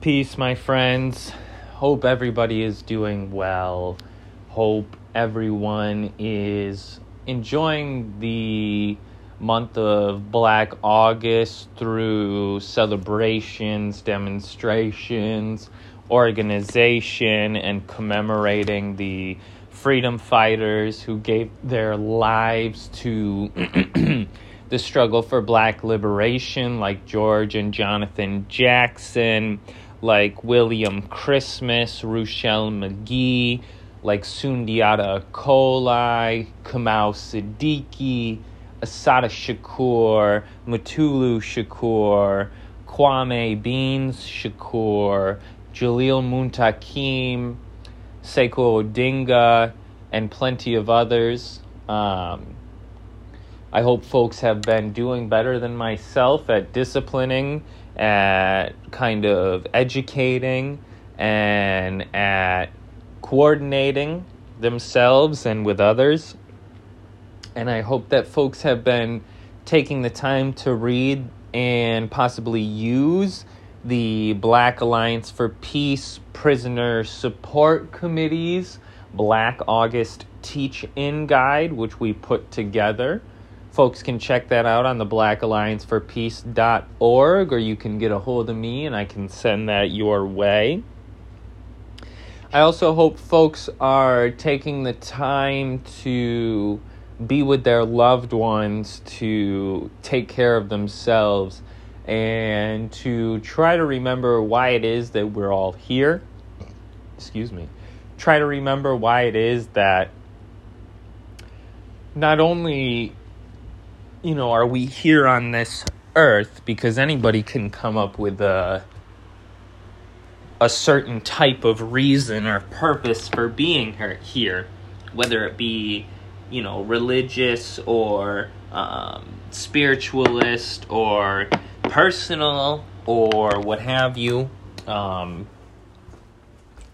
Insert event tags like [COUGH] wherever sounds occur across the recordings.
Peace, my friends. Hope everybody is doing well. Hope everyone is enjoying the month of Black August through celebrations, demonstrations, organization, and commemorating the freedom fighters who gave their lives to [CLEARS THROAT] the struggle for black liberation, like George and Jonathan Jackson like William Christmas, Ruchell Magee, like Sundiata Acoli, Kamau Sadiki, Assata Shakur, Mutulu Shakur, Kwame Beans Shakur, Jalil Muntaqim, Sekou Odinga, and plenty of others. Um, I hope folks have been doing better than myself at disciplining at kind of educating and at coordinating themselves and with others. And I hope that folks have been taking the time to read and possibly use the Black Alliance for Peace Prisoner Support Committee's Black August Teach In Guide, which we put together. Folks can check that out on the Black Alliance for Peace.org, or you can get a hold of me and I can send that your way. I also hope folks are taking the time to be with their loved ones, to take care of themselves, and to try to remember why it is that we're all here. Excuse me. Try to remember why it is that not only you know, are we here on this earth because anybody can come up with a a certain type of reason or purpose for being here, whether it be, you know, religious or um, spiritualist or personal or what have you. Um,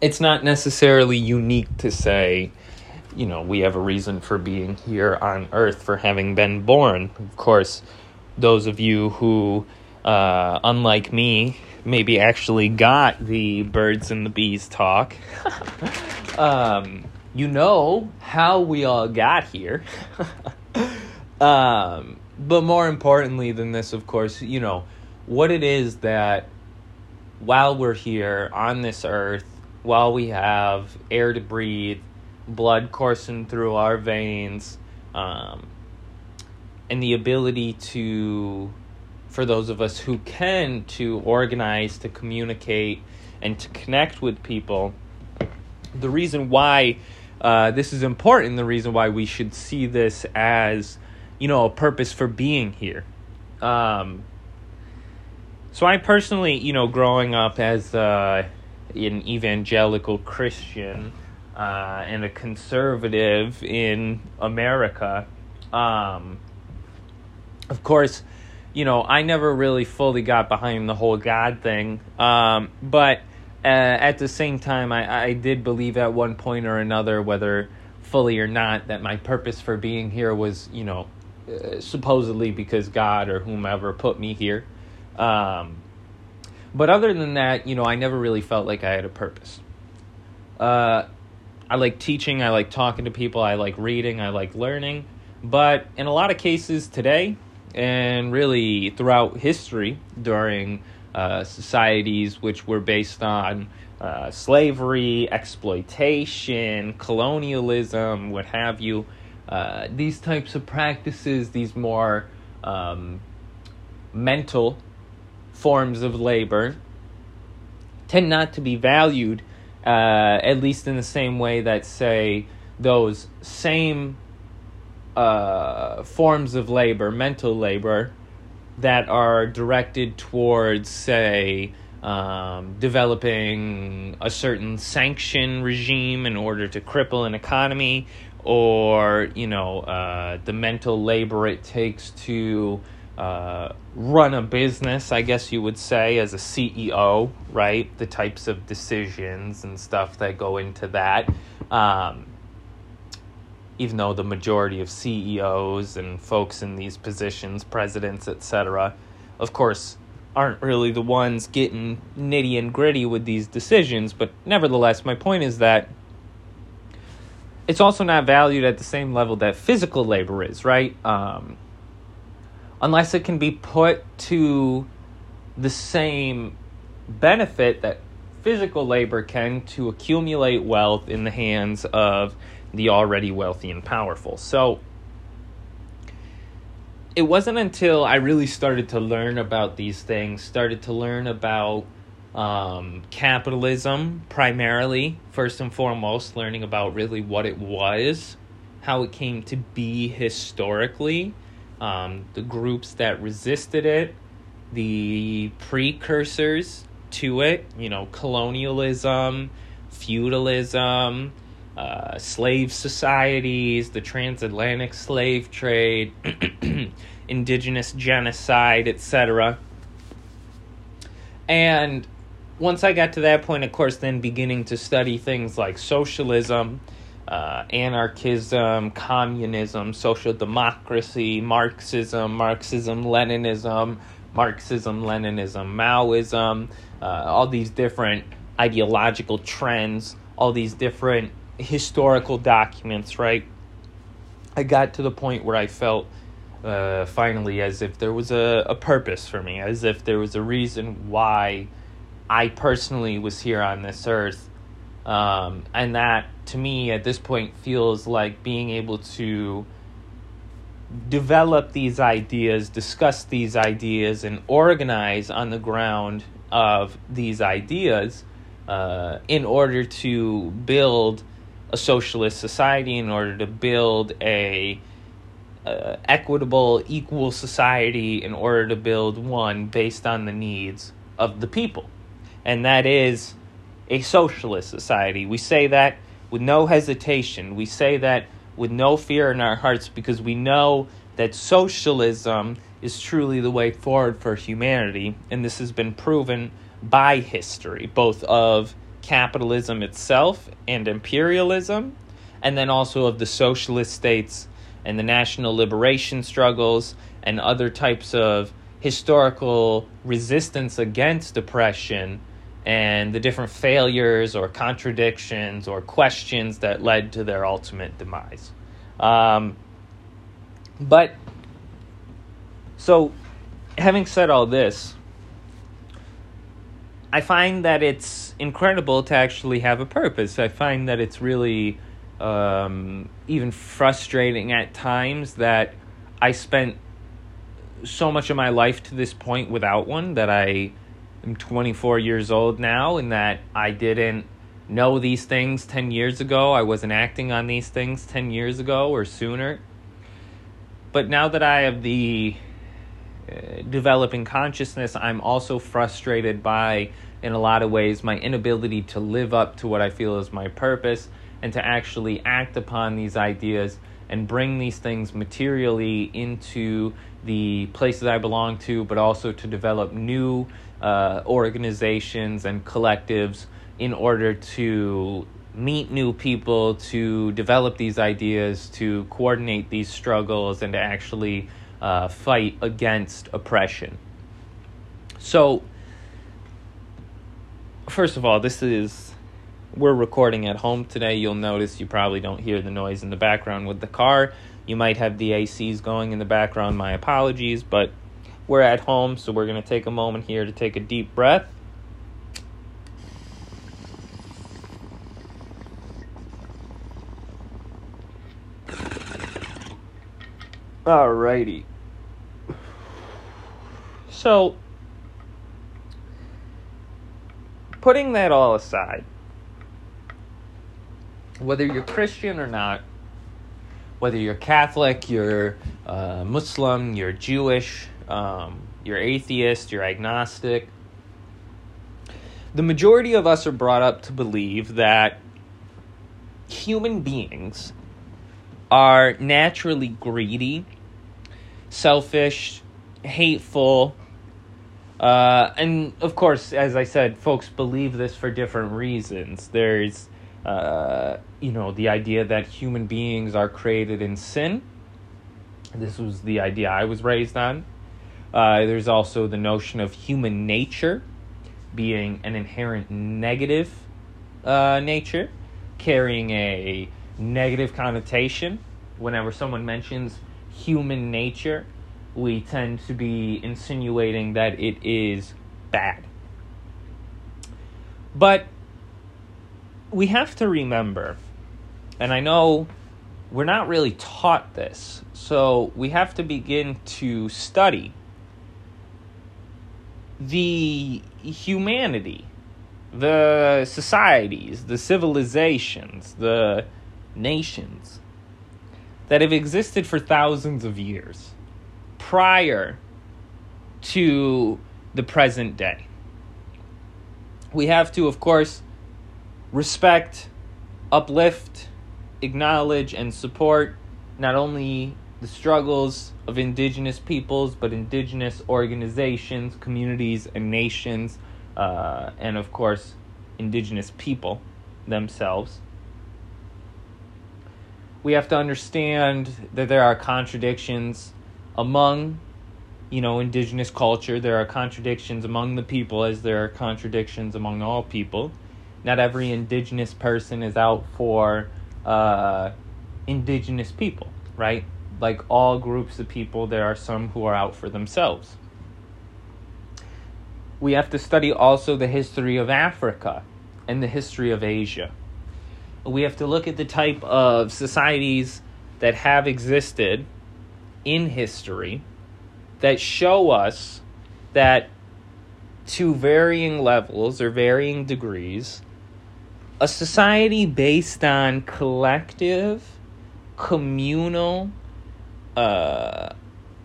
it's not necessarily unique to say, you know, we have a reason for being here on earth, for having been born. Of course, those of you who, uh, unlike me, maybe actually got the birds and the bees talk, [LAUGHS] um, you know how we all got here. [LAUGHS] um, but more importantly than this, of course, you know, what it is that while we're here on this earth, while we have air to breathe, blood coursing through our veins, um, and the ability to, for those of us who can, to organize, to communicate, and to connect with people. The reason why uh, this is important, the reason why we should see this as, you know, a purpose for being here. Um, so I personally, you know, growing up as uh, an evangelical Christian, uh, and a conservative in America. Um, of course, you know, I never really fully got behind the whole God thing, um, but uh, at the same time, I, I did believe at one point or another, whether fully or not, that my purpose for being here was, you know, uh, supposedly because God or whomever put me here. Um, but other than that, you know, I never really felt like I had a purpose. Uh, I like teaching, I like talking to people, I like reading, I like learning. But in a lot of cases today, and really throughout history, during uh, societies which were based on uh, slavery, exploitation, colonialism, what have you, uh, these types of practices, these more um, mental forms of labor, tend not to be valued uh, at least in the same way that, say, those same uh, forms of labor, mental labor, that are directed towards, say, um, developing a certain sanction regime in order to cripple an economy, or, you know, uh, the mental labor it takes to uh, run a business, I guess you would say, as a CEO, right? The types of decisions and stuff that go into that. Um, even though the majority of CEOs and folks in these positions, presidents, etc., of course, aren't really the ones getting nitty and gritty with these decisions. But nevertheless, my point is that it's also not valued at the same level that physical labor is, right? Um, unless it can be put to the same benefit that physical labor can to accumulate wealth in the hands of the already wealthy and powerful. So it wasn't until I really started to learn about these things, started to learn about um, capitalism primarily, first and foremost, learning about really what it was, how it came to be historically, um, the groups that resisted it, the precursors to it, you know, colonialism, feudalism, uh, slave societies, the transatlantic slave trade, [CLEARS THROAT] indigenous genocide, etc. And once I got to that point, of course, then beginning to study things like socialism, uh, anarchism, communism, social democracy, Marxism, Marxism, Leninism, Marxism, Leninism, Maoism, uh, all these different ideological trends, all these different historical documents, right? I got to the point where I felt uh, finally as if there was a, a purpose for me, as if there was a reason why I personally was here on this earth. Um, and that to me at this point feels like being able to develop these ideas, discuss these ideas, and organize on the ground of these ideas uh, in order to build a socialist society, in order to build a uh, equitable, equal society, in order to build one based on the needs of the people. And that is a socialist society. We say that with no hesitation. We say that with no fear in our hearts because we know that socialism is truly the way forward for humanity, and this has been proven by history, both of capitalism itself and imperialism, and then also of the socialist states and the national liberation struggles and other types of historical resistance against oppression and the different failures or contradictions or questions that led to their ultimate demise. Um, but, so, having said all this, I find that it's incredible to actually have a purpose. I find that it's really um, even frustrating at times that I spent so much of my life to this point without one that I I'm 24 years old now and that I didn't know these things 10 years ago. I wasn't acting on these things 10 years ago or sooner. But now that I have the uh, developing consciousness, I'm also frustrated by, in a lot of ways, my inability to live up to what I feel is my purpose and to actually act upon these ideas and bring these things materially into the places I belong to, but also to develop new uh, organizations and collectives in order to meet new people, to develop these ideas, to coordinate these struggles, and to actually uh, fight against oppression. So, first of all, this is. We're recording at home today. You'll notice you probably don't hear the noise in the background with the car. You might have the ACs going in the background. My apologies, but we're at home, so we're going to take a moment here to take a deep breath. Alrighty. So, putting that all aside, whether you're Christian or not, whether you're Catholic, you're uh, Muslim, you're Jewish, um, you're atheist, you're agnostic. The majority of us are brought up to believe that human beings are naturally greedy, selfish, hateful, uh, and of course, as I said, folks believe this for different reasons. There's, uh, you know, the idea that human beings are created in sin. This was the idea I was raised on. Uh, there's also the notion of human nature being an inherent negative uh, nature, carrying a negative connotation. Whenever someone mentions human nature, we tend to be insinuating that it is bad. But we have to remember, and I know we're not really taught this, so we have to begin to study the humanity, the societies, the civilizations, the nations that have existed for thousands of years prior to the present day. We have to, of course, respect, uplift, acknowledge, and support not only the struggles of indigenous peoples, but indigenous organizations, communities, and nations, uh, and of course, indigenous people themselves. We have to understand that there are contradictions among, you know, indigenous culture. There are contradictions among the people, as there are contradictions among all people. Not every indigenous person is out for uh, indigenous people, right? Like all groups of people, there are some who are out for themselves. We have to study also the history of Africa and the history of Asia. We have to look at the type of societies that have existed in history that show us that to varying levels or varying degrees, a society based on collective, communal, uh,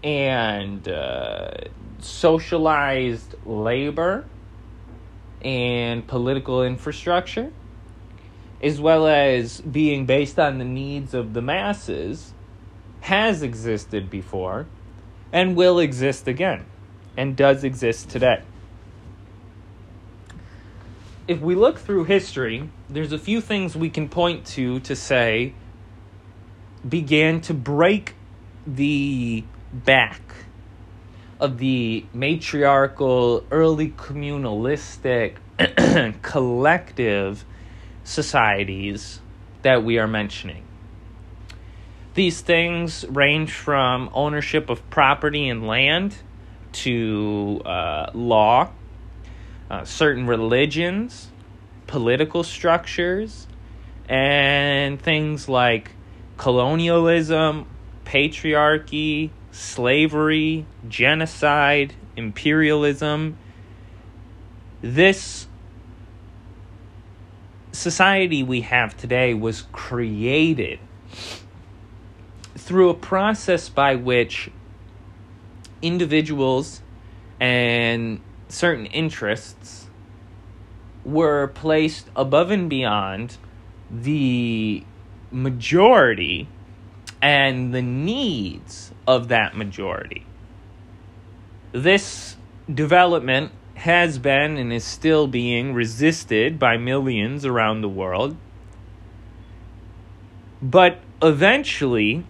and uh, socialized labor and political infrastructure, as well as being based on the needs of the masses, has existed before and will exist again and does exist today. If we look through history, there's a few things we can point to to say began to break the back of the matriarchal, early communalistic, [CLEARS THROAT] collective societies that we are mentioning. These things range from ownership of property and land to uh, law, uh, certain religions, political structures, and things like colonialism, patriarchy, slavery, genocide, imperialism. This society we have today was created through a process by which individuals and certain interests were placed above and beyond the majority and the needs of that majority. This development has been and is still being resisted by millions around the world. But eventually,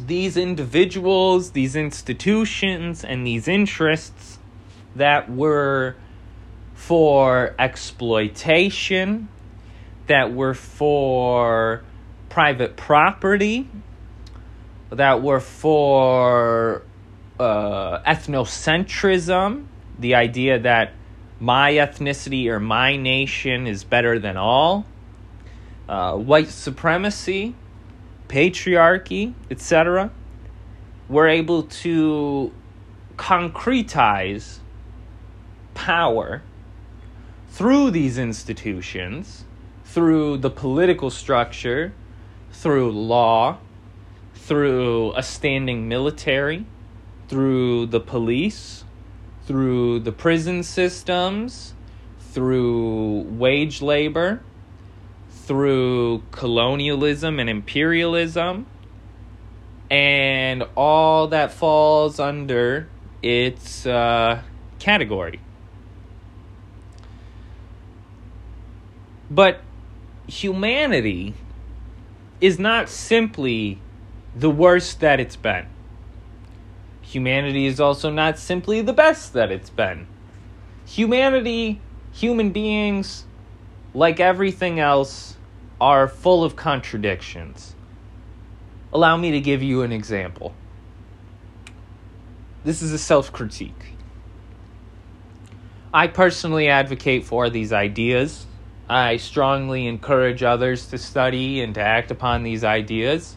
these individuals, these institutions, and these interests that were for exploitation, that were for private property that were for uh, ethnocentrism, the idea that my ethnicity or my nation is better than all, uh, white supremacy, patriarchy, etc., were able to concretize power through these institutions, through the political structure through law, through a standing military, through the police, through the prison systems, through wage labor, through colonialism and imperialism, and all that falls under its uh, category. But humanity is not simply the worst that it's been. humanity is also not simply the best that it's been. Humanity, human beings, like everything else, are full of contradictions. Allow me to give you an example. This is a self critique. I personally advocate for these ideas. I strongly encourage others to study and to act upon these ideas.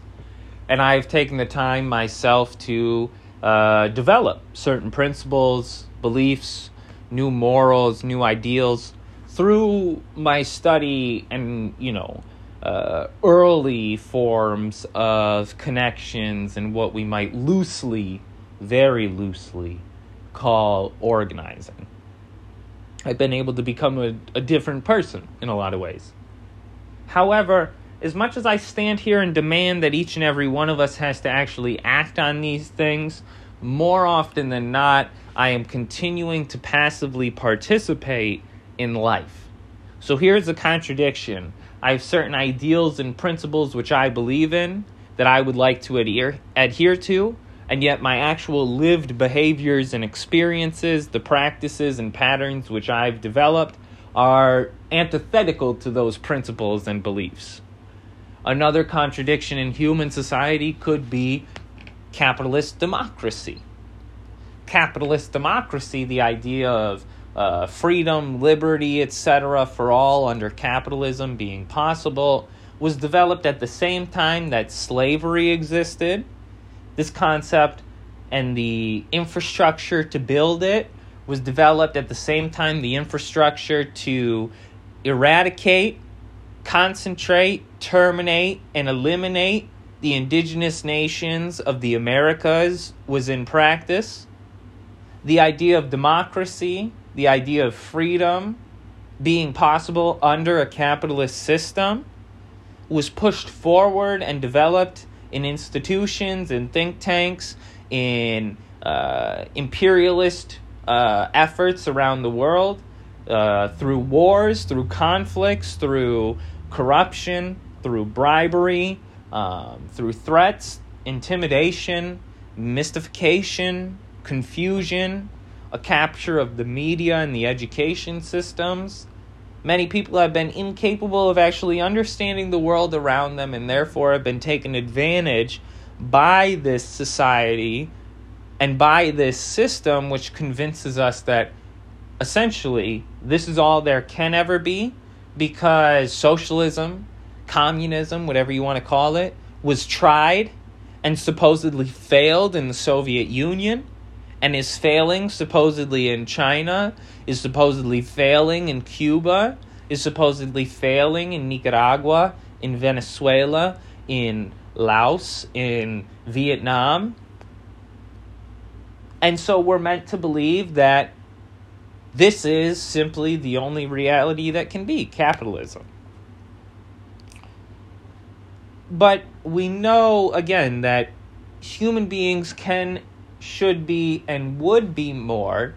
And I've taken the time myself to uh, develop certain principles, beliefs, new morals, new ideals through my study and, you know, uh, early forms of connections and what we might loosely, very loosely, call organizing. I've been able to become a, a different person in a lot of ways. However, as much as I stand here and demand that each and every one of us has to actually act on these things, more often than not, I am continuing to passively participate in life. So here's a contradiction. I have certain ideals and principles which I believe in that I would like to adhere, adhere to, and yet my actual lived behaviors and experiences, the practices and patterns which I've developed, are antithetical to those principles and beliefs. Another contradiction in human society could be capitalist democracy. Capitalist democracy, the idea of uh, freedom, liberty, etc., for all under capitalism being possible, was developed at the same time that slavery existed this concept and the infrastructure to build it was developed at the same time the infrastructure to eradicate, concentrate, terminate, and eliminate the indigenous nations of the Americas was in practice. The idea of democracy, the idea of freedom being possible under a capitalist system was pushed forward and developed in institutions, in think tanks, in uh, imperialist uh, efforts around the world, uh, through wars, through conflicts, through corruption, through bribery, um, through threats, intimidation, mystification, confusion, a capture of the media and the education systems, Many people have been incapable of actually understanding the world around them and therefore have been taken advantage by this society and by this system, which convinces us that essentially this is all there can ever be because socialism, communism, whatever you want to call it, was tried and supposedly failed in the Soviet Union and is failing supposedly in China, is supposedly failing in Cuba, is supposedly failing in Nicaragua, in Venezuela, in Laos, in Vietnam. And so we're meant to believe that this is simply the only reality that can be capitalism. But we know, again, that human beings can should be and would be more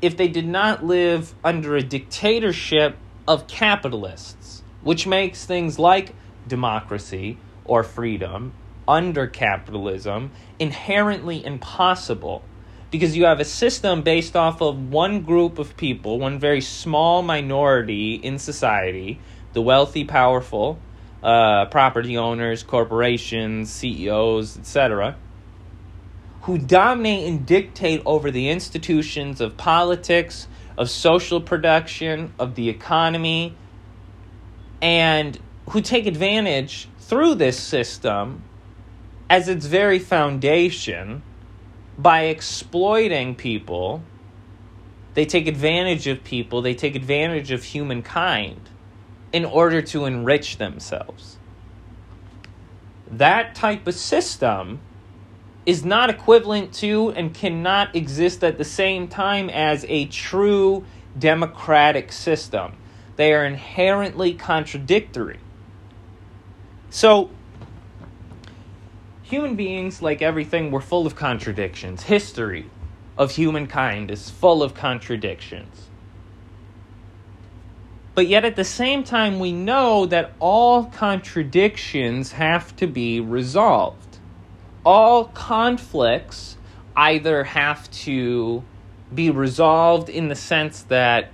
if they did not live under a dictatorship of capitalists, which makes things like democracy or freedom under capitalism inherently impossible because you have a system based off of one group of people, one very small minority in society, the wealthy, powerful, uh, property owners, corporations, CEOs, etc who dominate and dictate over the institutions of politics, of social production, of the economy, and who take advantage through this system as its very foundation by exploiting people. They take advantage of people, they take advantage of humankind in order to enrich themselves. That type of system is not equivalent to and cannot exist at the same time as a true democratic system. They are inherently contradictory. So, human beings, like everything, were full of contradictions. History of humankind is full of contradictions. But yet, at the same time, we know that all contradictions have to be resolved all conflicts either have to be resolved in the sense that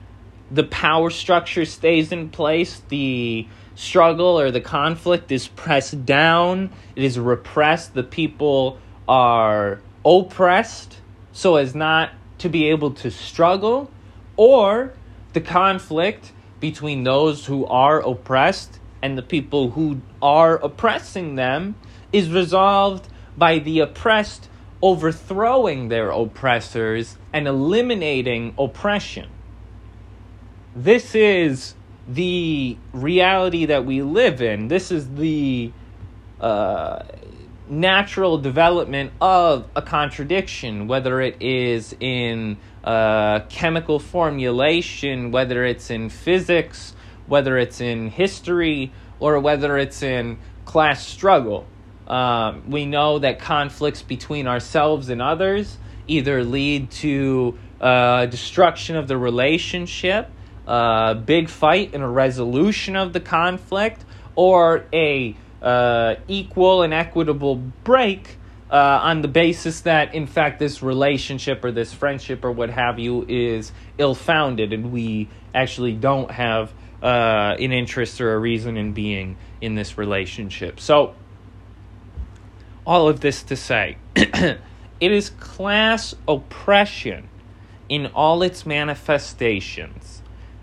the power structure stays in place, the struggle or the conflict is pressed down, it is repressed, the people are oppressed so as not to be able to struggle, or the conflict between those who are oppressed and the people who are oppressing them is resolved by the oppressed overthrowing their oppressors and eliminating oppression. This is the reality that we live in. This is the uh, natural development of a contradiction, whether it is in uh, chemical formulation, whether it's in physics, whether it's in history, or whether it's in class struggle. Um, we know that conflicts between ourselves and others either lead to uh, destruction of the relationship, a uh, big fight and a resolution of the conflict, or a uh, equal and equitable break uh, on the basis that, in fact, this relationship or this friendship or what have you is ill founded and we actually don't have uh, an interest or a reason in being in this relationship. So, all of this to say, [CLEARS THROAT] it is class oppression in all its manifestations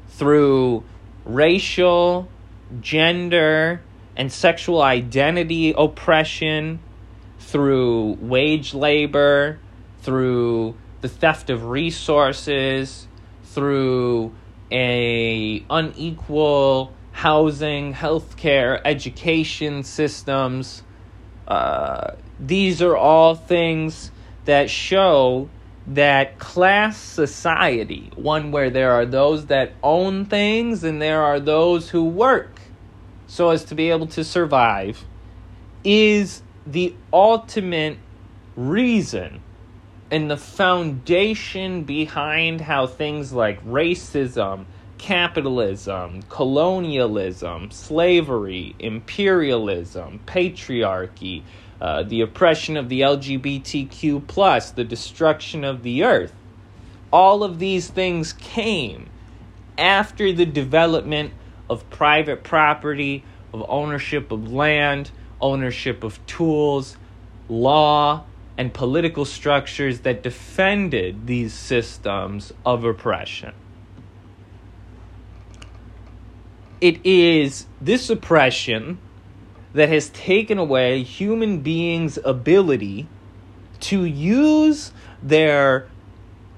through racial, gender, and sexual identity oppression, through wage labor, through the theft of resources, through a unequal housing, healthcare, education systems. Uh, these are all things that show that class society, one where there are those that own things and there are those who work so as to be able to survive, is the ultimate reason and the foundation behind how things like racism, capitalism, colonialism, slavery, imperialism, patriarchy, uh, the oppression of the LGBTQ, plus, the destruction of the earth. All of these things came after the development of private property, of ownership of land, ownership of tools, law, and political structures that defended these systems of oppression. It is this oppression that has taken away human beings' ability to use their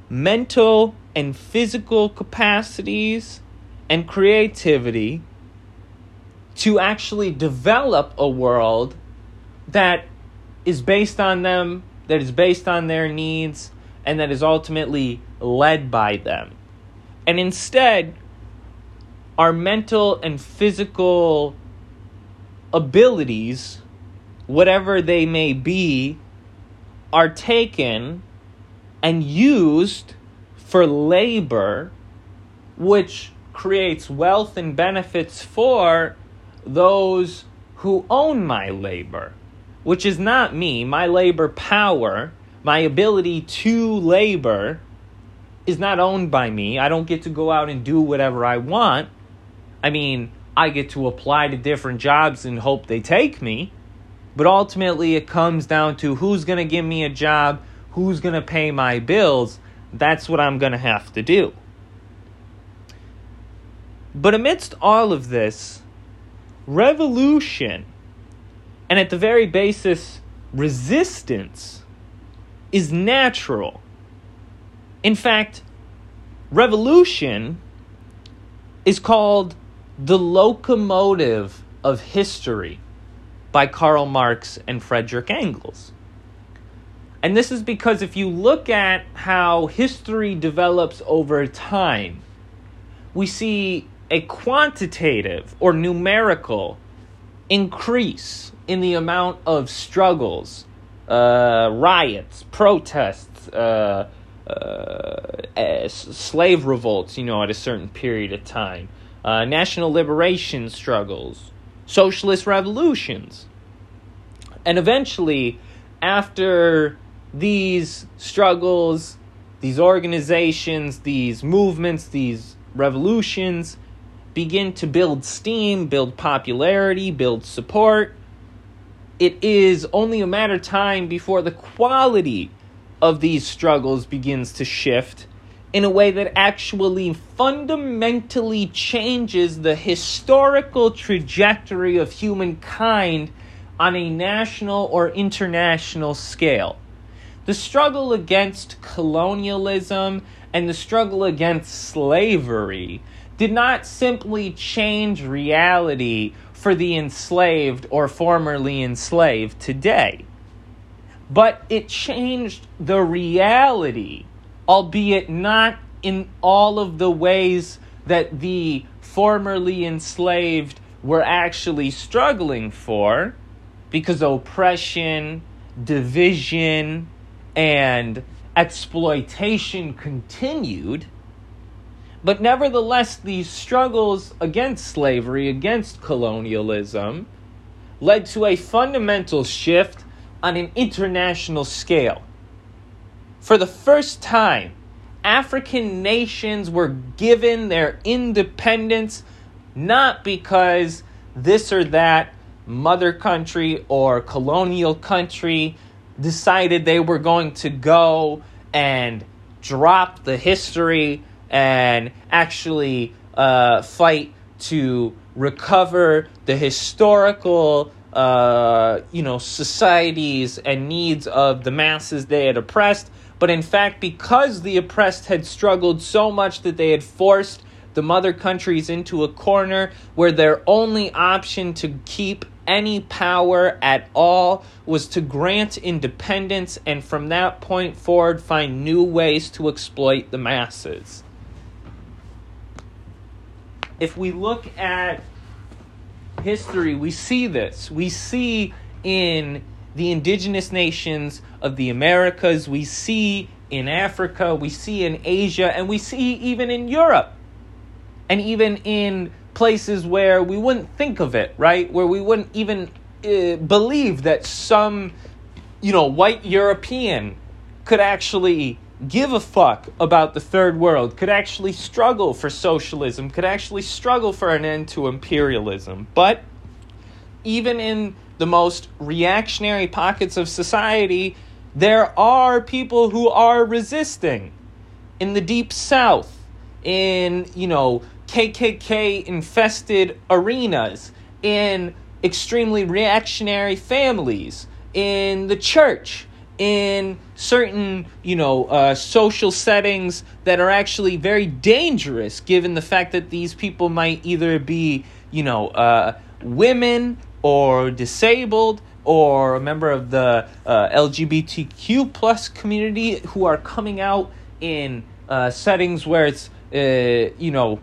mental and physical capacities and creativity to actually develop a world that is based on them, that is based on their needs, and that is ultimately led by them. And instead, our mental and physical abilities, whatever they may be, are taken and used for labor, which creates wealth and benefits for those who own my labor which is not me, my labor power, my ability to labor is not owned by me. I don't get to go out and do whatever I want. I mean, I get to apply to different jobs and hope they take me. But ultimately, it comes down to who's going to give me a job, who's going to pay my bills. That's what I'm going to have to do. But amidst all of this, revolution and at the very basis, resistance is natural. In fact, revolution is called the locomotive of history by Karl Marx and Frederick Engels. And this is because if you look at how history develops over time, we see a quantitative or numerical increase in the amount of struggles, uh, riots, protests, uh, uh, slave revolts, you know, at a certain period of time, uh, national liberation struggles, socialist revolutions. And eventually, after these struggles, these organizations, these movements, these revolutions begin to build steam, build popularity, build support, it is only a matter of time before the quality of these struggles begins to shift in a way that actually fundamentally changes the historical trajectory of humankind on a national or international scale. The struggle against colonialism and the struggle against slavery did not simply change reality for the enslaved or formerly enslaved today, but it changed the reality, albeit not in all of the ways that the formerly enslaved were actually struggling for, because oppression, division, and exploitation continued. But nevertheless, these struggles against slavery, against colonialism, led to a fundamental shift on an international scale. For the first time, African nations were given their independence not because this or that mother country or colonial country decided they were going to go and drop the history and actually uh, fight to recover the historical uh, you know societies and needs of the masses they had oppressed but in fact because the oppressed had struggled so much that they had forced the mother countries into a corner where their only option to keep any power at all was to grant independence and from that point forward find new ways to exploit the masses. If we look at history, we see this. We see in the indigenous nations of the Americas, we see in Africa, we see in Asia, and we see even in Europe, and even in places where we wouldn't think of it, right? Where we wouldn't even uh, believe that some, you know, white European could actually give a fuck about the third world, could actually struggle for socialism, could actually struggle for an end to imperialism. But even in the most reactionary pockets of society, there are people who are resisting. In the deep south, in, you know, KKK infested arenas, in extremely reactionary families, in the church, in certain, you know, uh, social settings that are actually very dangerous given the fact that these people might either be, you know, uh, women or disabled or a member of the uh, LGBTQ plus community who are coming out in uh, settings where it's, uh, you know,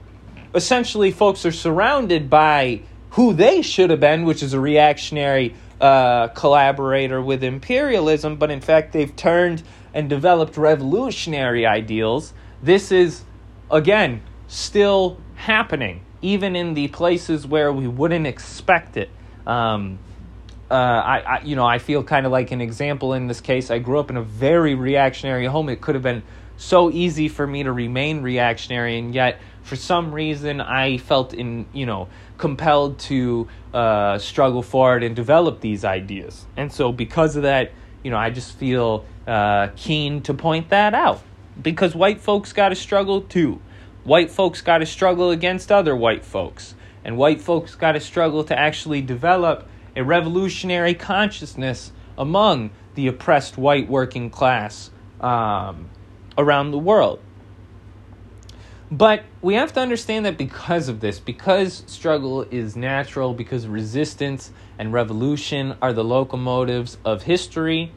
essentially folks are surrounded by who they should have been, which is a reactionary uh, collaborator with imperialism, but in fact they've turned and developed revolutionary ideals. This is, again, still happening, even in the places where we wouldn't expect it. Um, uh, I, I, you know, I feel kind of like an example in this case. I grew up in a very reactionary home. It could have been so easy for me to remain reactionary, and yet for some reason I felt in you know compelled to uh, struggle for it and develop these ideas. And so because of that, you know, I just feel uh, keen to point that out because white folks got to struggle too. White folks got to struggle against other white folks, and white folks got to struggle to actually develop a revolutionary consciousness among the oppressed white working class um, around the world. But we have to understand that because of this, because struggle is natural, because resistance and revolution are the locomotives of history,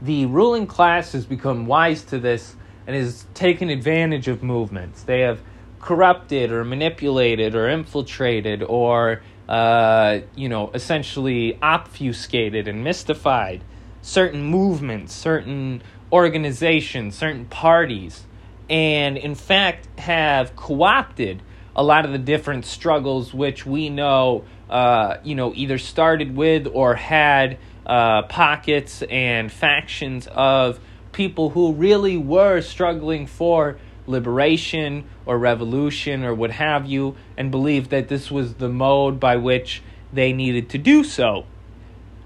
the ruling class has become wise to this and has taken advantage of movements. They have corrupted or manipulated or infiltrated or, uh, you know, essentially obfuscated and mystified certain movements, certain organizations, certain parties and in fact have co-opted a lot of the different struggles which we know uh, you know either started with or had uh, pockets and factions of people who really were struggling for liberation or revolution or what have you, and believed that this was the mode by which they needed to do so.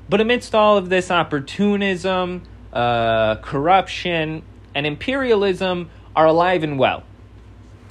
But amidst all of this opportunism, uh, corruption, and imperialism are alive and well.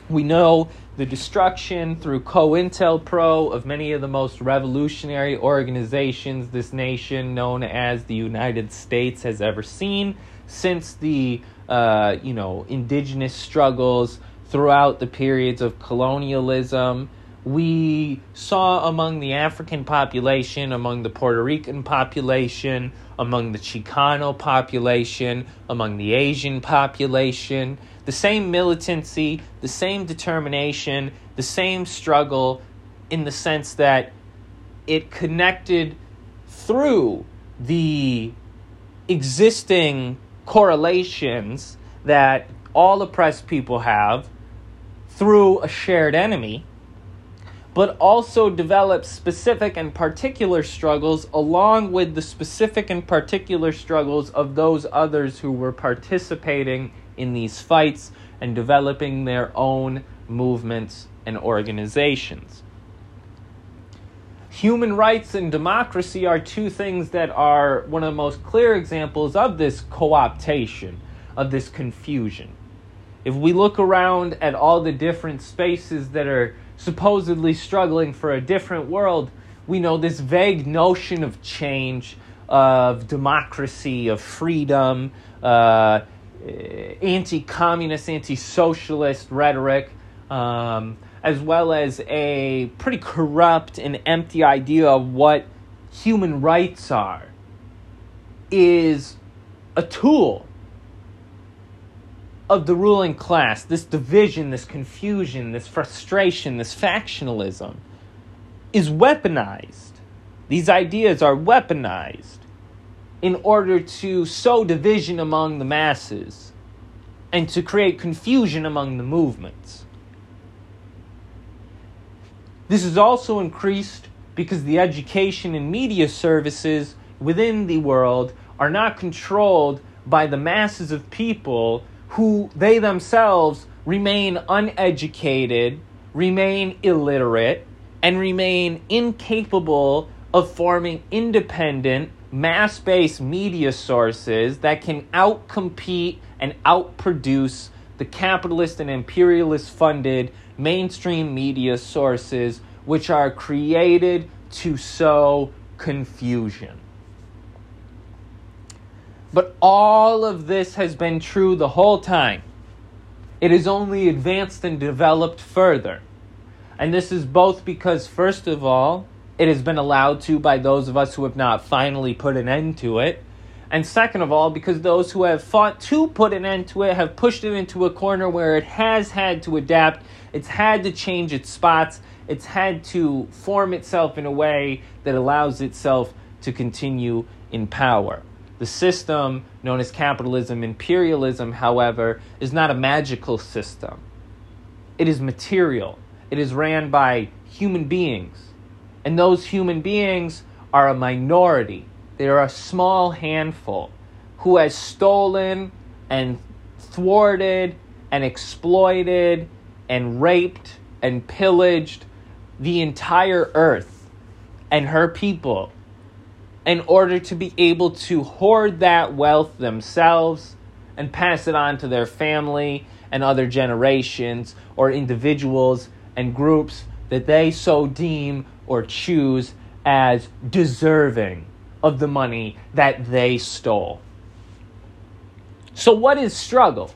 We know the destruction through COINTELPRO of many of the most revolutionary organizations this nation, known as the United States, has ever seen since the uh, you know indigenous struggles throughout the periods of colonialism. We saw among the African population, among the Puerto Rican population, among the Chicano population, among the Asian population, the same militancy, the same determination, the same struggle in the sense that it connected through the existing correlations that all oppressed people have through a shared enemy, but also develop specific and particular struggles along with the specific and particular struggles of those others who were participating in these fights and developing their own movements and organizations. Human rights and democracy are two things that are one of the most clear examples of this co optation, of this confusion. If we look around at all the different spaces that are supposedly struggling for a different world, we know this vague notion of change, of democracy, of freedom, uh, anti communist, anti socialist rhetoric, um, as well as a pretty corrupt and empty idea of what human rights are, is a tool of the ruling class. This division, this confusion, this frustration, this factionalism is weaponized. These ideas are weaponized in order to sow division among the masses and to create confusion among the movements. This is also increased because the education and media services within the world are not controlled by the masses of people who they themselves remain uneducated, remain illiterate, and remain incapable of forming independent mass based media sources that can outcompete and outproduce the capitalist and imperialist funded mainstream media sources, which are created to sow confusion. But all of this has been true the whole time. It has only advanced and developed further. And this is both because, first of all, it has been allowed to by those of us who have not finally put an end to it. And second of all, because those who have fought to put an end to it have pushed it into a corner where it has had to adapt, it's had to change its spots, it's had to form itself in a way that allows itself to continue in power. The system known as capitalism, imperialism, however, is not a magical system. It is material. It is ran by human beings and those human beings are a minority. They are a small handful who has stolen and thwarted and exploited and raped and pillaged the entire earth and her people in order to be able to hoard that wealth themselves and pass it on to their family and other generations or individuals and groups that they so deem or choose as deserving of the money that they stole. So, what is struggle?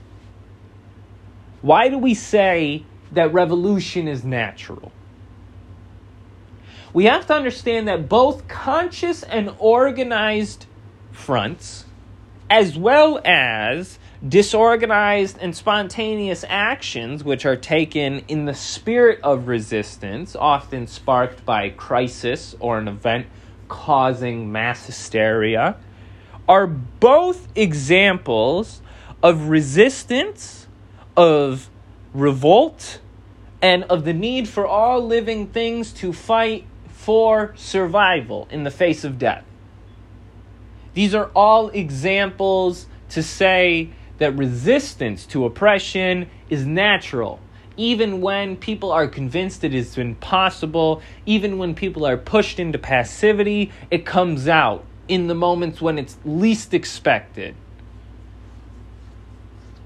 Why do we say that revolution is natural? We have to understand that both conscious and organized fronts, as well as disorganized and spontaneous actions which are taken in the spirit of resistance, often sparked by crisis or an event causing mass hysteria, are both examples of resistance, of revolt, and of the need for all living things to fight for survival in the face of death. These are all examples to say that resistance to oppression is natural. Even when people are convinced it is impossible, even when people are pushed into passivity, it comes out in the moments when it's least expected.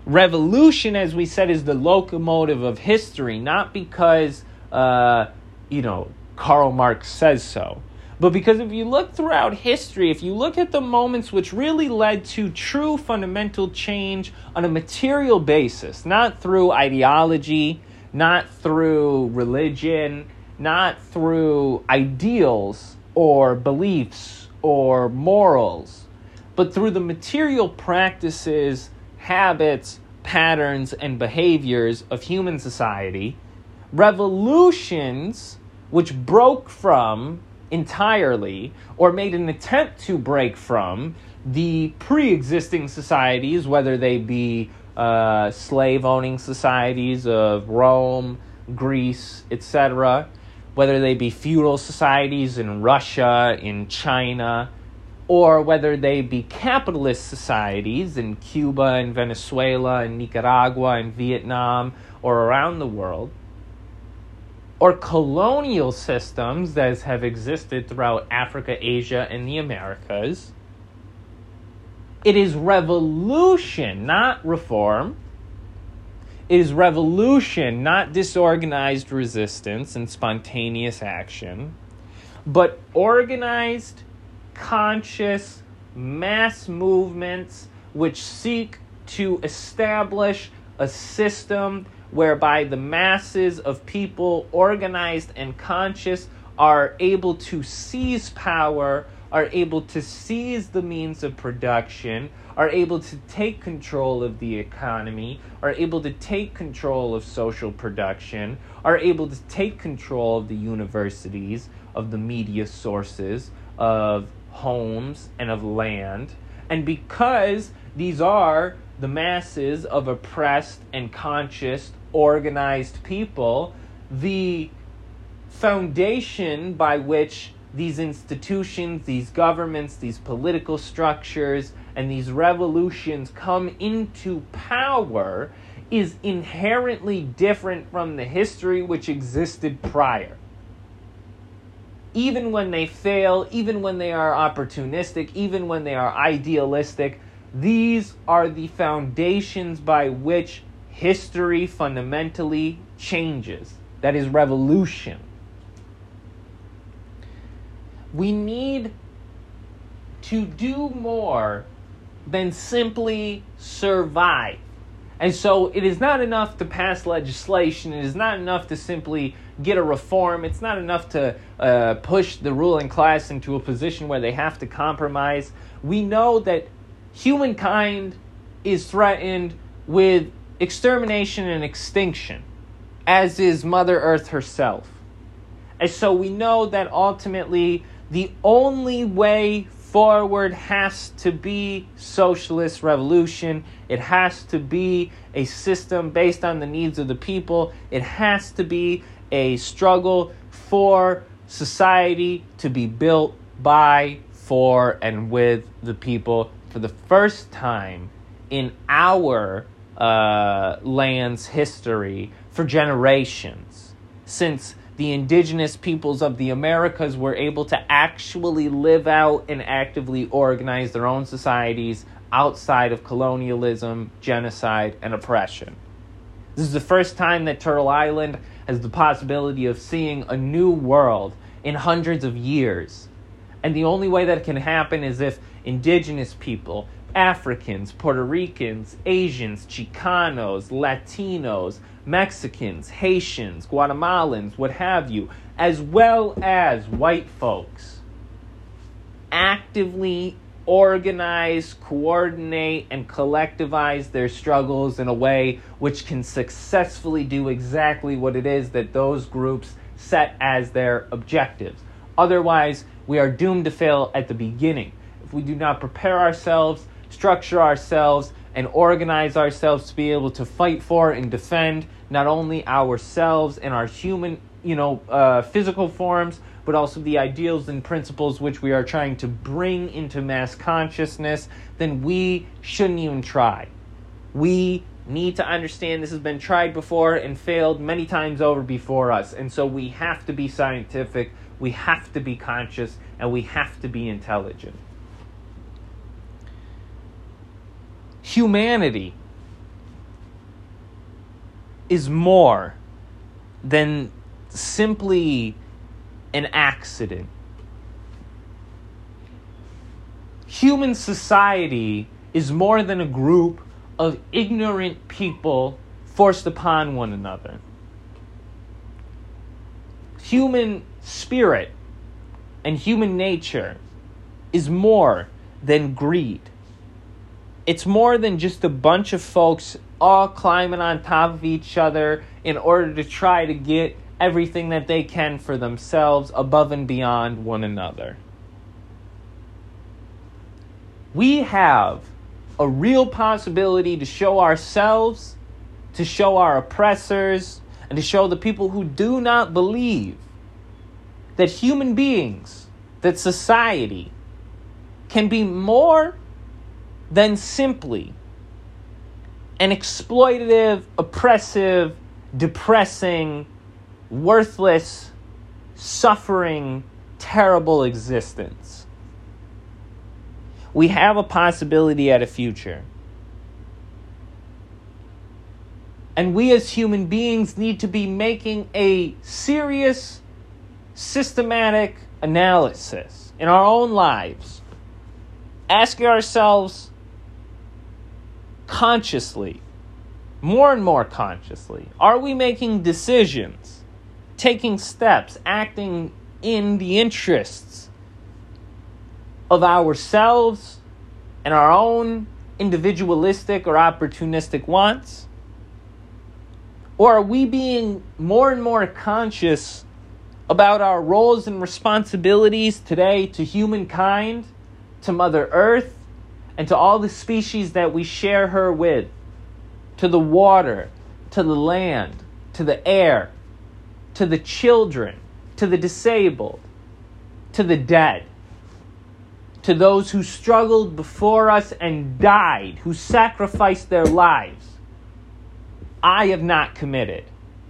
Revolution, as we said, is the locomotive of history, not because, uh, you know, Karl Marx says so, but because if you look throughout history, if you look at the moments which really led to true fundamental change on a material basis, not through ideology, not through religion, not through ideals or beliefs or morals, but through the material practices, habits, patterns, and behaviors of human society, revolutions which broke from entirely or made an attempt to break from the pre existing societies, whether they be uh, slave owning societies of Rome, Greece, etc., whether they be feudal societies in Russia, in China, or whether they be capitalist societies in Cuba and Venezuela and Nicaragua and Vietnam or around the world or colonial systems that have existed throughout Africa, Asia, and the Americas. It is revolution, not reform. It is revolution, not disorganized resistance and spontaneous action, but organized, conscious, mass movements which seek to establish a system whereby the masses of people, organized and conscious, are able to seize power, are able to seize the means of production, are able to take control of the economy, are able to take control of social production, are able to take control of the universities, of the media sources, of homes, and of land. And because these are the masses of oppressed and conscious organized people, the foundation by which these institutions, these governments, these political structures, and these revolutions come into power is inherently different from the history which existed prior. Even when they fail, even when they are opportunistic, even when they are idealistic, these are the foundations by which history fundamentally changes. That is revolution. We need to do more than simply survive. And so it is not enough to pass legislation. It is not enough to simply get a reform. It's not enough to uh, push the ruling class into a position where they have to compromise. We know that humankind is threatened with extermination and extinction, as is Mother Earth herself. And so we know that ultimately the only way forward has to be socialist revolution. It has to be a system based on the needs of the people. It has to be a struggle for society to be built by, for, and with the people for the first time in our uh, land's history for generations since the indigenous peoples of the Americas were able to actually live out and actively organize their own societies outside of colonialism, genocide, and oppression. This is the first time that Turtle Island has the possibility of seeing a new world in hundreds of years. And the only way that can happen is if indigenous people Africans, Puerto Ricans, Asians, Chicanos, Latinos, Mexicans, Haitians, Guatemalans, what have you, as well as white folks, actively organize, coordinate, and collectivize their struggles in a way which can successfully do exactly what it is that those groups set as their objectives. Otherwise, we are doomed to fail at the beginning. If we do not prepare ourselves structure ourselves and organize ourselves to be able to fight for and defend not only ourselves and our human, you know, uh, physical forms, but also the ideals and principles which we are trying to bring into mass consciousness, then we shouldn't even try. We need to understand this has been tried before and failed many times over before us. And so we have to be scientific, we have to be conscious, and we have to be intelligent. Humanity is more than simply an accident. Human society is more than a group of ignorant people forced upon one another. Human spirit and human nature is more than greed. It's more than just a bunch of folks all climbing on top of each other in order to try to get everything that they can for themselves above and beyond one another. We have a real possibility to show ourselves, to show our oppressors, and to show the people who do not believe that human beings, that society, can be more than simply an exploitative, oppressive, depressing, worthless, suffering, terrible existence. We have a possibility at a future. And we as human beings need to be making a serious, systematic analysis in our own lives. Asking ourselves consciously, more and more consciously, are we making decisions, taking steps, acting in the interests of ourselves and our own individualistic or opportunistic wants? Or are we being more and more conscious about our roles and responsibilities today to humankind, to Mother Earth, and to all the species that we share her with, to the water, to the land, to the air, to the children, to the disabled, to the dead, to those who struggled before us and died, who sacrificed their lives. I have not committed.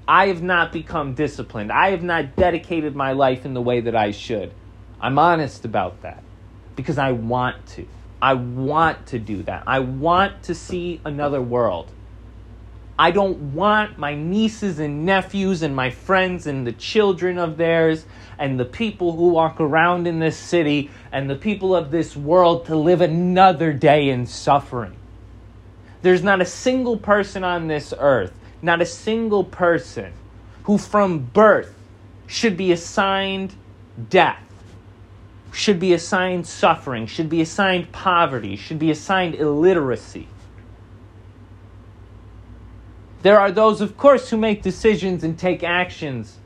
I have not become disciplined. I have not dedicated my life in the way that I should. I'm honest about that because I want to. I want to do that. I want to see another world. I don't want my nieces and nephews and my friends and the children of theirs and the people who walk around in this city and the people of this world to live another day in suffering. There's not a single person on this earth, not a single person who from birth should be assigned death should be assigned suffering, should be assigned poverty, should be assigned illiteracy. There are those, of course, who make decisions and take actions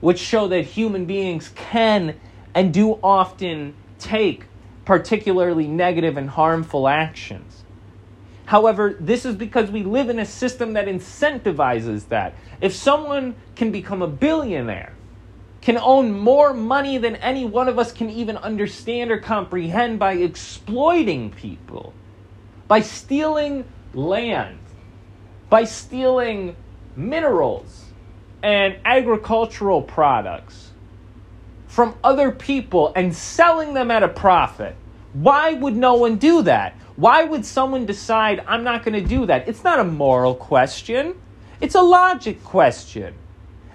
which show that human beings can and do often take particularly negative and harmful actions. However, this is because we live in a system that incentivizes that. If someone can become a billionaire, can own more money than any one of us can even understand or comprehend by exploiting people, by stealing land, by stealing minerals and agricultural products from other people and selling them at a profit. Why would no one do that? Why would someone decide, I'm not going to do that? It's not a moral question, it's a logic question.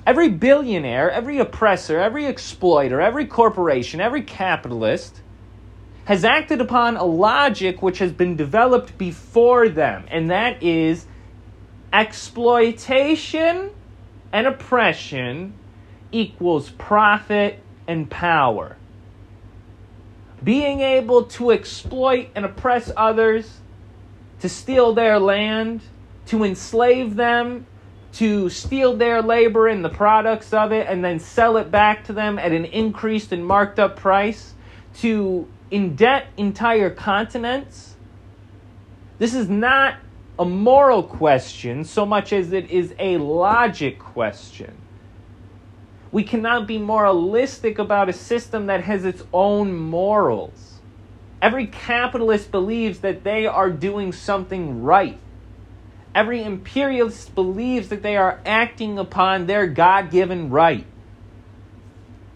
Every billionaire, every oppressor, every exploiter, every corporation, every capitalist has acted upon a logic which has been developed before them, and that is exploitation and oppression equals profit and power. Being able to exploit and oppress others, to steal their land, to enslave them, to steal their labor and the products of it and then sell it back to them at an increased and marked up price, to indebt entire continents. This is not a moral question so much as it is a logic question. We cannot be moralistic about a system that has its own morals. Every capitalist believes that they are doing something right. Every imperialist believes that they are acting upon their God given right.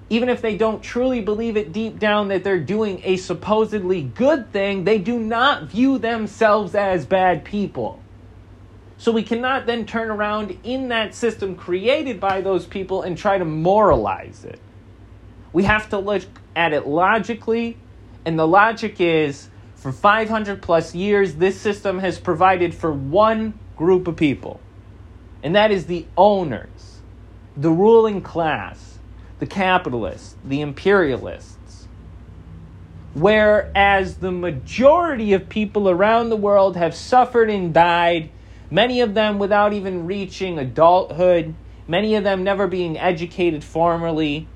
Even if they don't truly believe it deep down that they're doing a supposedly good thing, they do not view themselves as bad people. So we cannot then turn around in that system created by those people and try to moralize it. We have to look at it logically, and the logic is for 500 plus years, this system has provided for one group of people, and that is the owners, the ruling class, the capitalists, the imperialists. Whereas the majority of people around the world have suffered and died many of them without even reaching adulthood, many of them never being educated formally,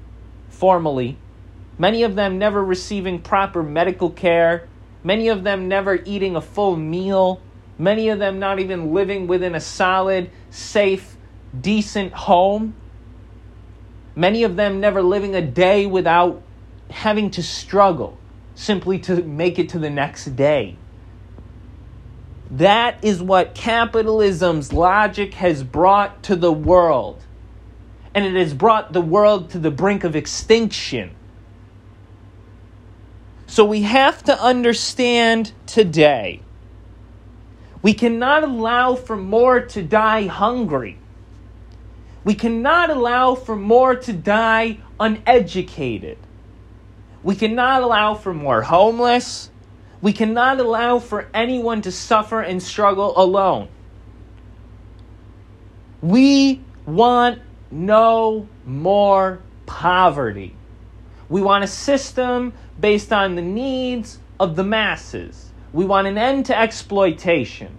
formally, many of them never receiving proper medical care, many of them never eating a full meal, many of them not even living within a solid, safe, decent home. Many of them never living a day without having to struggle simply to make it to the next day. That is what capitalism's logic has brought to the world. And it has brought the world to the brink of extinction. So we have to understand today we cannot allow for more to die hungry. We cannot allow for more to die uneducated. We cannot allow for more homeless. We cannot allow for anyone to suffer and struggle alone. We want no more poverty. We want a system based on the needs of the masses. We want an end to exploitation.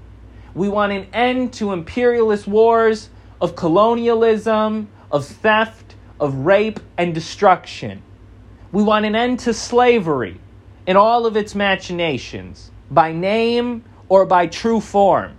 We want an end to imperialist wars of colonialism, of theft, of rape, and destruction. We want an end to slavery in all of its machinations, by name or by true form.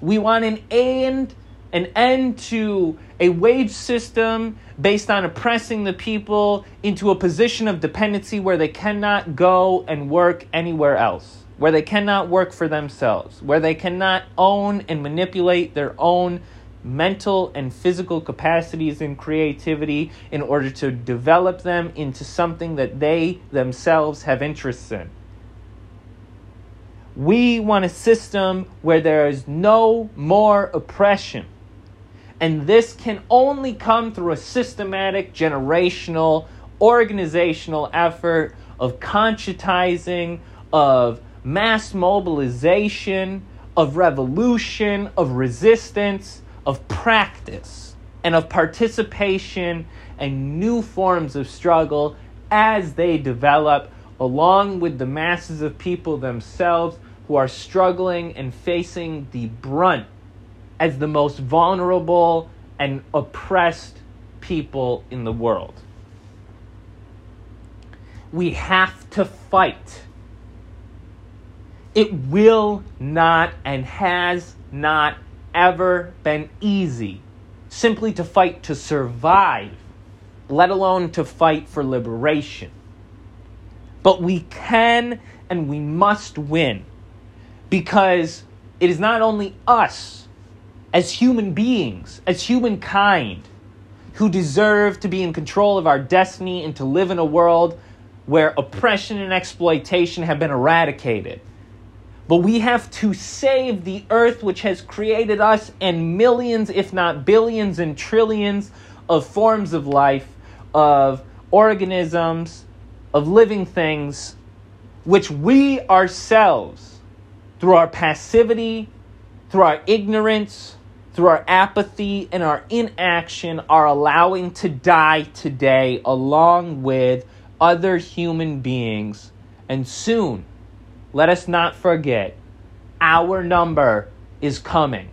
We want an end, an end to a wage system based on oppressing the people into a position of dependency where they cannot go and work anywhere else, where they cannot work for themselves, where they cannot own and manipulate their own mental and physical capacities and creativity in order to develop them into something that they themselves have interests in. We want a system where there is no more oppression. And this can only come through a systematic, generational, organizational effort of conscientizing, of mass mobilization, of revolution, of resistance, of practice and of participation and new forms of struggle as they develop, along with the masses of people themselves who are struggling and facing the brunt as the most vulnerable and oppressed people in the world. We have to fight. It will not and has not ever been easy simply to fight to survive, let alone to fight for liberation. But we can and we must win because it is not only us as human beings, as humankind, who deserve to be in control of our destiny and to live in a world where oppression and exploitation have been eradicated but we have to save the earth, which has created us and millions, if not billions and trillions of forms of life, of organisms, of living things, which we ourselves, through our passivity, through our ignorance, through our apathy and our inaction, are allowing to die today along with other human beings. And soon, let us not forget our number is coming.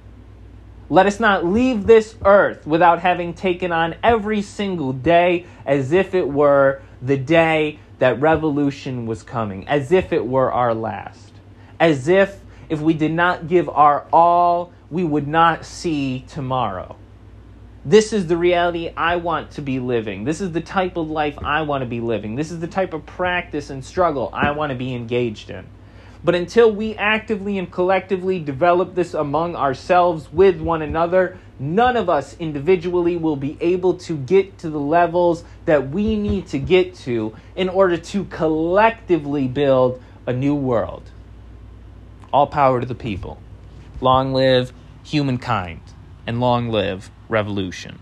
Let us not leave this earth without having taken on every single day as if it were the day that revolution was coming, as if it were our last, as if if we did not give our all, we would not see tomorrow. this is the reality I want to be living. This is the type of life I want to be living. This is the type of practice and struggle I want to be engaged in. But until we actively and collectively develop this among ourselves with one another, none of us individually will be able to get to the levels that we need to get to in order to collectively build a new world. All power to the people. Long live humankind, and long live revolution.